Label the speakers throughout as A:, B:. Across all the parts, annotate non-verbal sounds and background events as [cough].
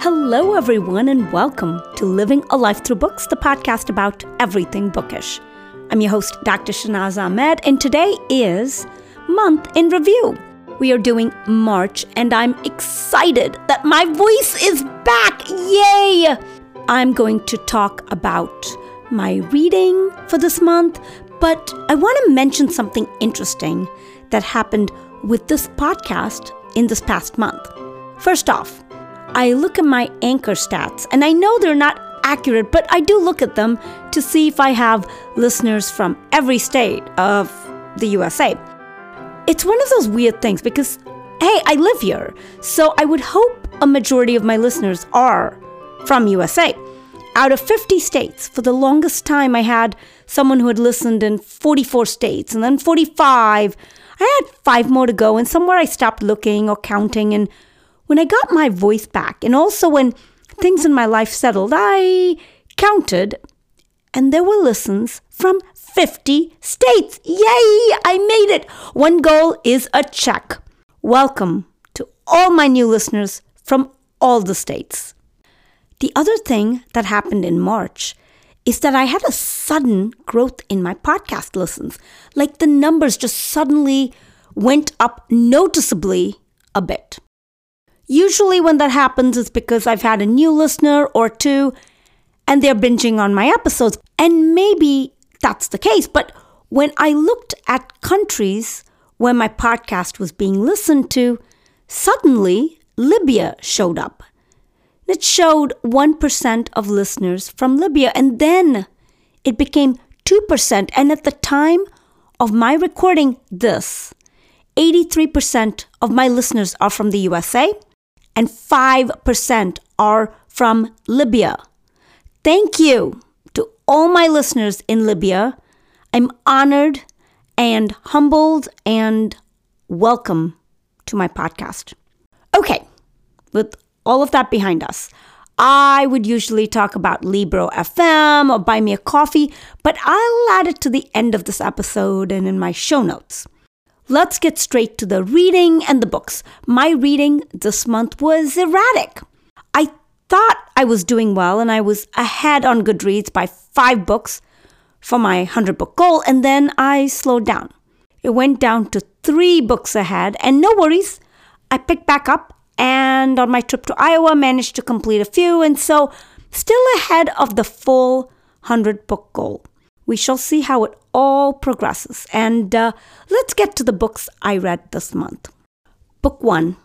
A: Hello, everyone, and welcome to Living a Life Through Books, the podcast about everything bookish. I'm your host, Dr. Shanaz Ahmed, and today is Month in Review. We are doing March, and I'm excited that my voice is back! Yay! I'm going to talk about my reading for this month, but I want to mention something interesting that happened with this podcast in this past month. First off, I look at my anchor stats, and I know they're not accurate, but I do look at them to see if I have listeners from every state of the USA. It's one of those weird things because, hey, I live here, so I would hope a majority of my listeners are from USA. Out of 50 states, for the longest time, I had someone who had listened in 44 states, and then 45. I had five more to go, and somewhere I stopped looking or counting, and when I got my voice back, and also when things in my life settled, I counted, and there were listens from 50 states. Yay! I made it! One goal is a check. Welcome to all my new listeners from all the states. The other thing that happened in March is that I had a sudden growth in my podcast listens. Like the numbers just suddenly went up noticeably a bit. Usually, when that happens, it's because I've had a new listener or two and they're binging on my episodes. And maybe that's the case. But when I looked at countries where my podcast was being listened to, suddenly Libya showed up. It showed 1% of listeners from Libya. And then it became 2%. And at the time of my recording this, 83% of my listeners are from the USA and 5% are from Libya. Thank you to all my listeners in Libya. I'm honored and humbled and welcome to my podcast. Okay, with all of that behind us, I would usually talk about Libro FM or buy me a coffee, but I'll add it to the end of this episode and in my show notes. Let's get straight to the reading and the books. My reading this month was erratic. I thought I was doing well and I was ahead on Goodreads by five books for my 100 book goal, and then I slowed down. It went down to three books ahead, and no worries, I picked back up and on my trip to Iowa managed to complete a few, and so still ahead of the full 100 book goal. We shall see how it all progresses. And uh, let's get to the books I read this month. Book 1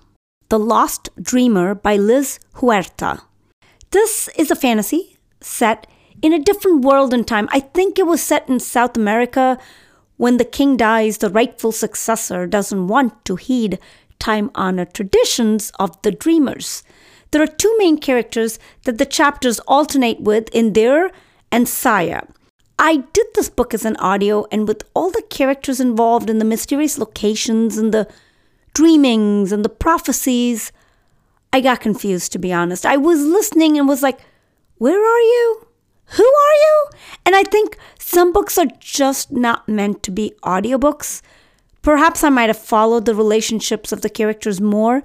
A: The Lost Dreamer by Lizz Huerta. This is a fantasy set in a different world and time. I think it was set in South America. When the king dies, the rightful successor doesn't want to heed time honored traditions of the dreamers. There are two main characters that the chapters alternate with Indir and Saya. I did this book as an audio, and with all the characters involved and the mysterious locations and the dreamings and the prophecies, I got confused, to be honest. I was listening and was like, Where are you? Who are you? And I think some books are just not meant to be audiobooks. Perhaps I might have followed the relationships of the characters more.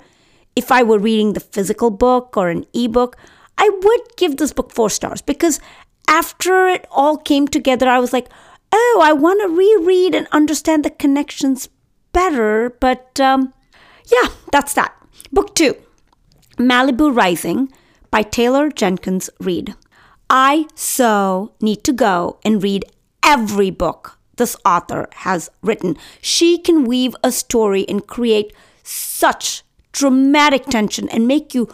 A: If I were reading the physical book or an ebook, I would give this book four stars because after it all came together, I was like, oh, I want to reread and understand the connections better. But um, yeah, that's that. Book two Malibu Rising by Taylor Jenkins Reid. I so need to go and read every book this author has written. She can weave a story and create such dramatic tension and make you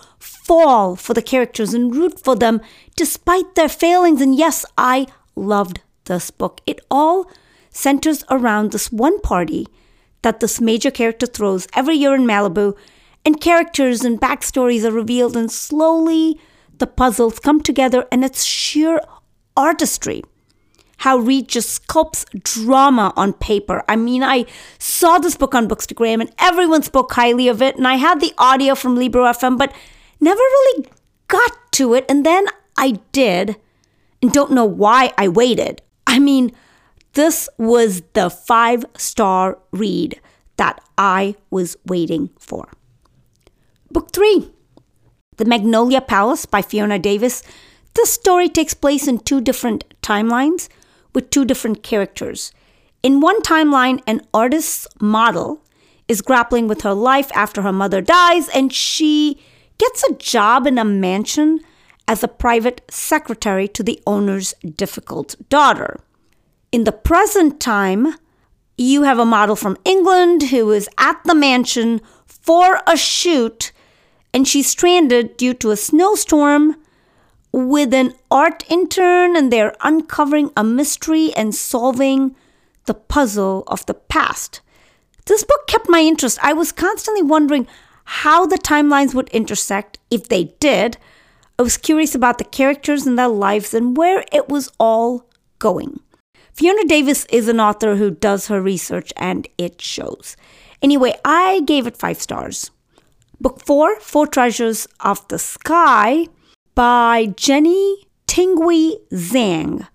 A: fall for the characters and root for them despite their failings. And yes, I loved this book. It all centers around this one party that this major character throws every year in Malibu, and characters and backstories are revealed, and slowly the puzzles come together, and it's sheer artistry. How Reid just sculpts drama on paper. I mean, I saw this book on Bookstagram and everyone spoke highly of it, and I had the audio from Libro FM, but never really got to it. And then I did, and don't know why I waited. I mean, this was the five star read that I was waiting for. Book three The Magnolia Palace by Fiona Davis. This story takes place in two different timelines with two different characters. In one timeline, an artist's model is grappling with her life after her mother dies, and she gets a job in a mansion as a private secretary to the owner's difficult daughter. In the present time, you have a model from England who is at the mansion for a shoot and she's stranded due to a snowstorm with an art intern and they're uncovering a mystery and solving the puzzle of the past. This book kept my interest. I was constantly wondering how the timelines would intersect if they did. I was curious about the characters and their lives and where it was all going. Fiona Davis is an author who does her research and it shows. Anyway, I gave it five stars. Book four, Four Treasures of the Sky by Jenny Tinghui Zhang.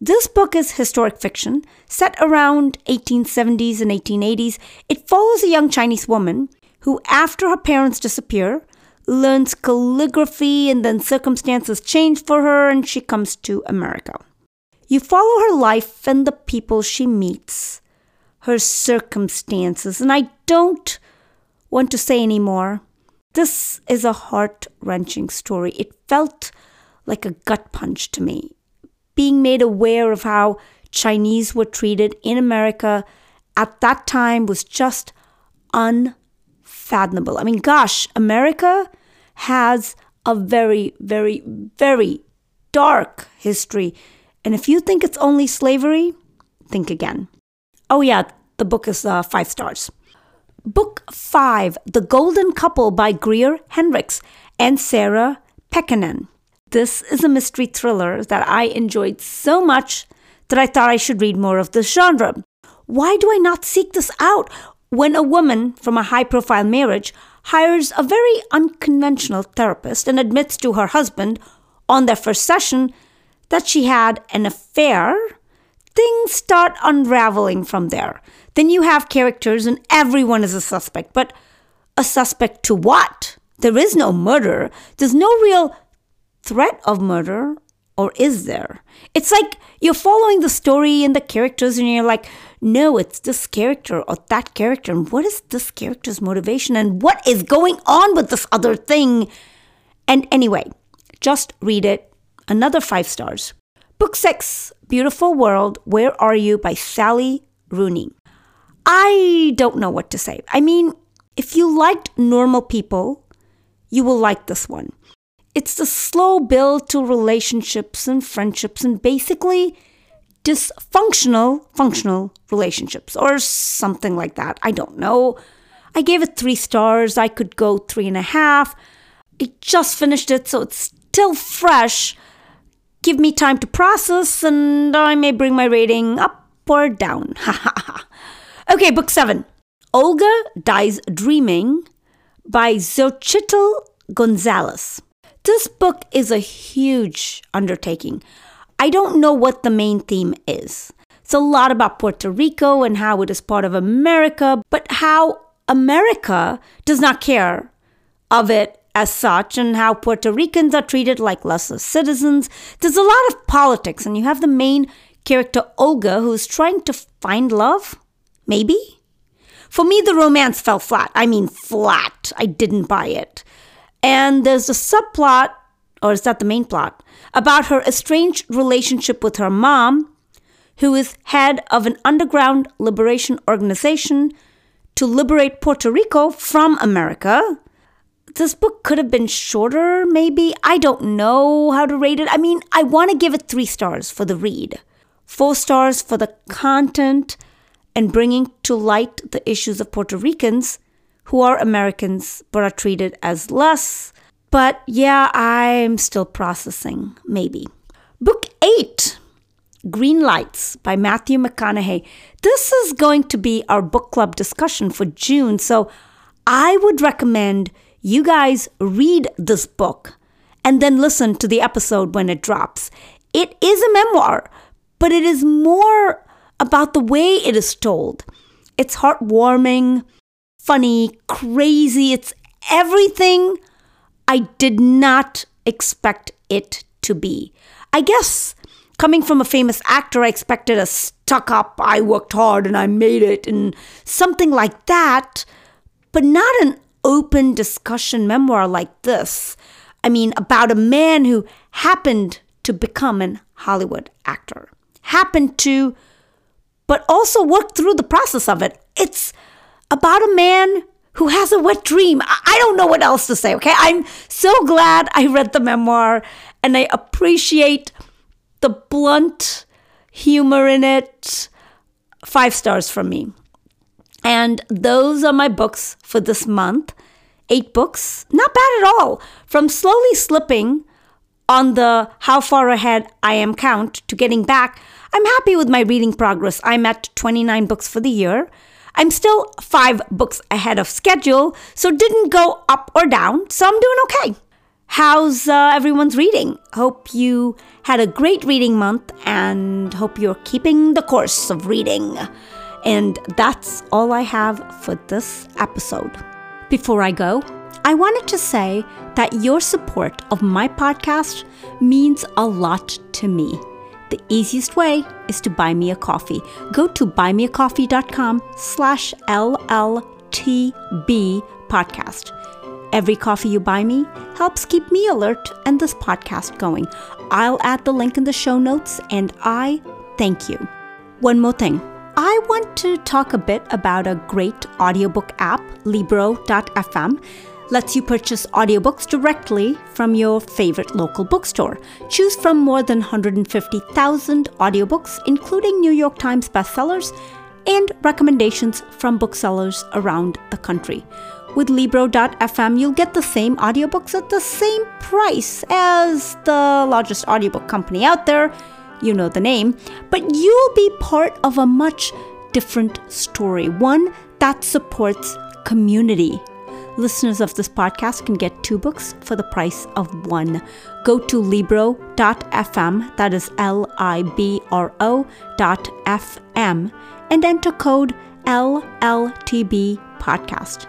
A: This book is historic fiction set around 1870s and 1880s. It follows a young Chinese woman who, after her parents disappear, learns calligraphy and then circumstances change for her and she comes to America. You follow her life and the people she meets, her circumstances, and I don't want to say any more. This is a heart wrenching story. It felt like a gut punch to me. Being made aware of how Chinese were treated in America at that time was just unfathomable. I mean, gosh, America has a very, very, very dark history and if you think it's only slavery, think again. Oh, yeah, the book is uh, five stars. Book five The Golden Couple by Greer Hendricks and Sarah Pekkanen. This is a mystery thriller that I enjoyed so much that I thought I should read more of this genre. Why do I not seek this out when a woman from a high profile marriage hires a very unconventional therapist and admits to her husband on their first session that she had an affair, things start unraveling from there. Then you have characters and everyone is a suspect. But a suspect to what? There is no murder. There's no real threat of murder. Or is there? It's like you're following the story and the characters, and you're like, no, it's this character or that character. And what is this character's motivation? And what is going on with this other thing? And anyway, just read it another five stars. Book six, Beautiful World, Where Are You by Sally Rooney. I don't know what to say. I mean, if you liked normal people, you will like this one. It's the slow build to relationships and friendships and basically dysfunctional functional relationships or something like that. I don't know. I gave it three stars. I could go three and a half. I just finished it, so it's still fresh give me time to process, and I may bring my rating up or down. [laughs] okay, book seven Olga Dies Dreaming by Xochitl Gonzalez. This book is a huge undertaking. I don't know what the main theme is. It's a lot about Puerto Rico and how it is part of America, but how America does not care of it as such and how Puerto Ricans are treated like lesser citizens. There's a lot of politics, and you have the main character, Olga, who's trying to find love? Maybe? For me, the romance fell flat. I mean, flat. I didn't buy it. And there's a subplot, or is that the main plot, about her estranged relationship with her mom, who is head of an underground liberation organization to liberate Puerto Rico from America this book could have been shorter, maybe. I don't know how to rate it. I mean, I want to give it three stars for the read, four stars for the content and bringing to light the issues of Puerto Ricans who are Americans but are treated as less. But yeah, I'm still processing, maybe. Book eight Green Lights by Matthew McConaughey. This is going to be our book club discussion for June, so I would recommend you guys read this book and then listen to the episode when it drops. It is a memoir, but it is more about the way it is told. It's heartwarming, funny, crazy. It's everything I did not expect it to be. I guess coming from a famous actor, I expected a stuck up, I worked hard and I made it, and something like that, but not an open discussion memoir like this. I mean, about a man who happened to become an Hollywood actor, happened to, but also worked through the process of it. It's about a man who has a wet dream. I don't know what else to say, okay? I'm so glad I read the memoir and I appreciate the blunt humor in it. Five stars from me. And those are my books for this month. Eight books, not bad at all. From slowly slipping on the how far ahead I am count to getting back, I'm happy with my reading progress. I'm at 29 books for the year. I'm still five books ahead of schedule, so didn't go up or down, so I'm doing okay. How's uh, everyone's reading? Hope you had a great reading month and hope you're keeping the course of reading. And that's all I have for this episode. Before I go, I wanted to say that your support of my podcast means a lot to me. The easiest way is to buy me a coffee. Go to buymeacoffee.com slash LLTB podcast. Every coffee you buy me helps keep me alert and this podcast going. I'll add the link in the show notes and I thank you. One more thing. I want to talk a bit about a great audiobook app, Libro.fm lets you purchase audiobooks directly from your favorite local bookstore. Choose from more than 150,000 audiobooks, including New York Times bestsellers and recommendations from booksellers around the country. With Libro.fm, you'll get the same audiobooks at the same price as the largest audiobook company out there. You know the name, but you'll be part of a much different story, one that supports community Listeners of this podcast can get two books for the price of one. Go to Libro.fm, that is L I B R O dot FM, and enter code LLTB podcast.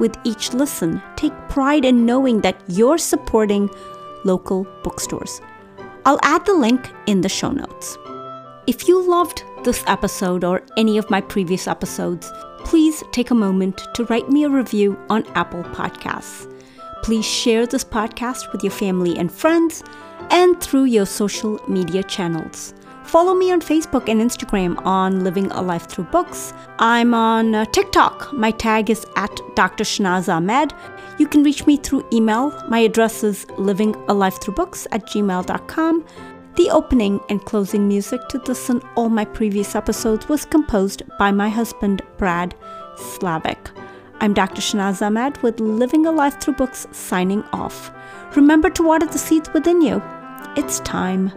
A: With each listen, take pride in knowing that you're supporting local bookstores. I'll add the link in the show notes. If you loved this episode or any of my previous episodes, please take a moment to write me a review on Apple Podcasts. Please share this podcast with your family and friends and through your social media channels. Follow me on Facebook and Instagram on Living a Life Through Books. I'm on uh, TikTok. My tag is at Dr. Shanaz Ahmed. You can reach me through email. My address is livingalifethroughbooks at gmail.com. The opening and closing music to this and all my previous episodes was composed by my husband, Brad Slavic. I'm Dr. Shanaz Ahmed with Living a Life Through Books signing off. Remember to water the seeds within you. It's time.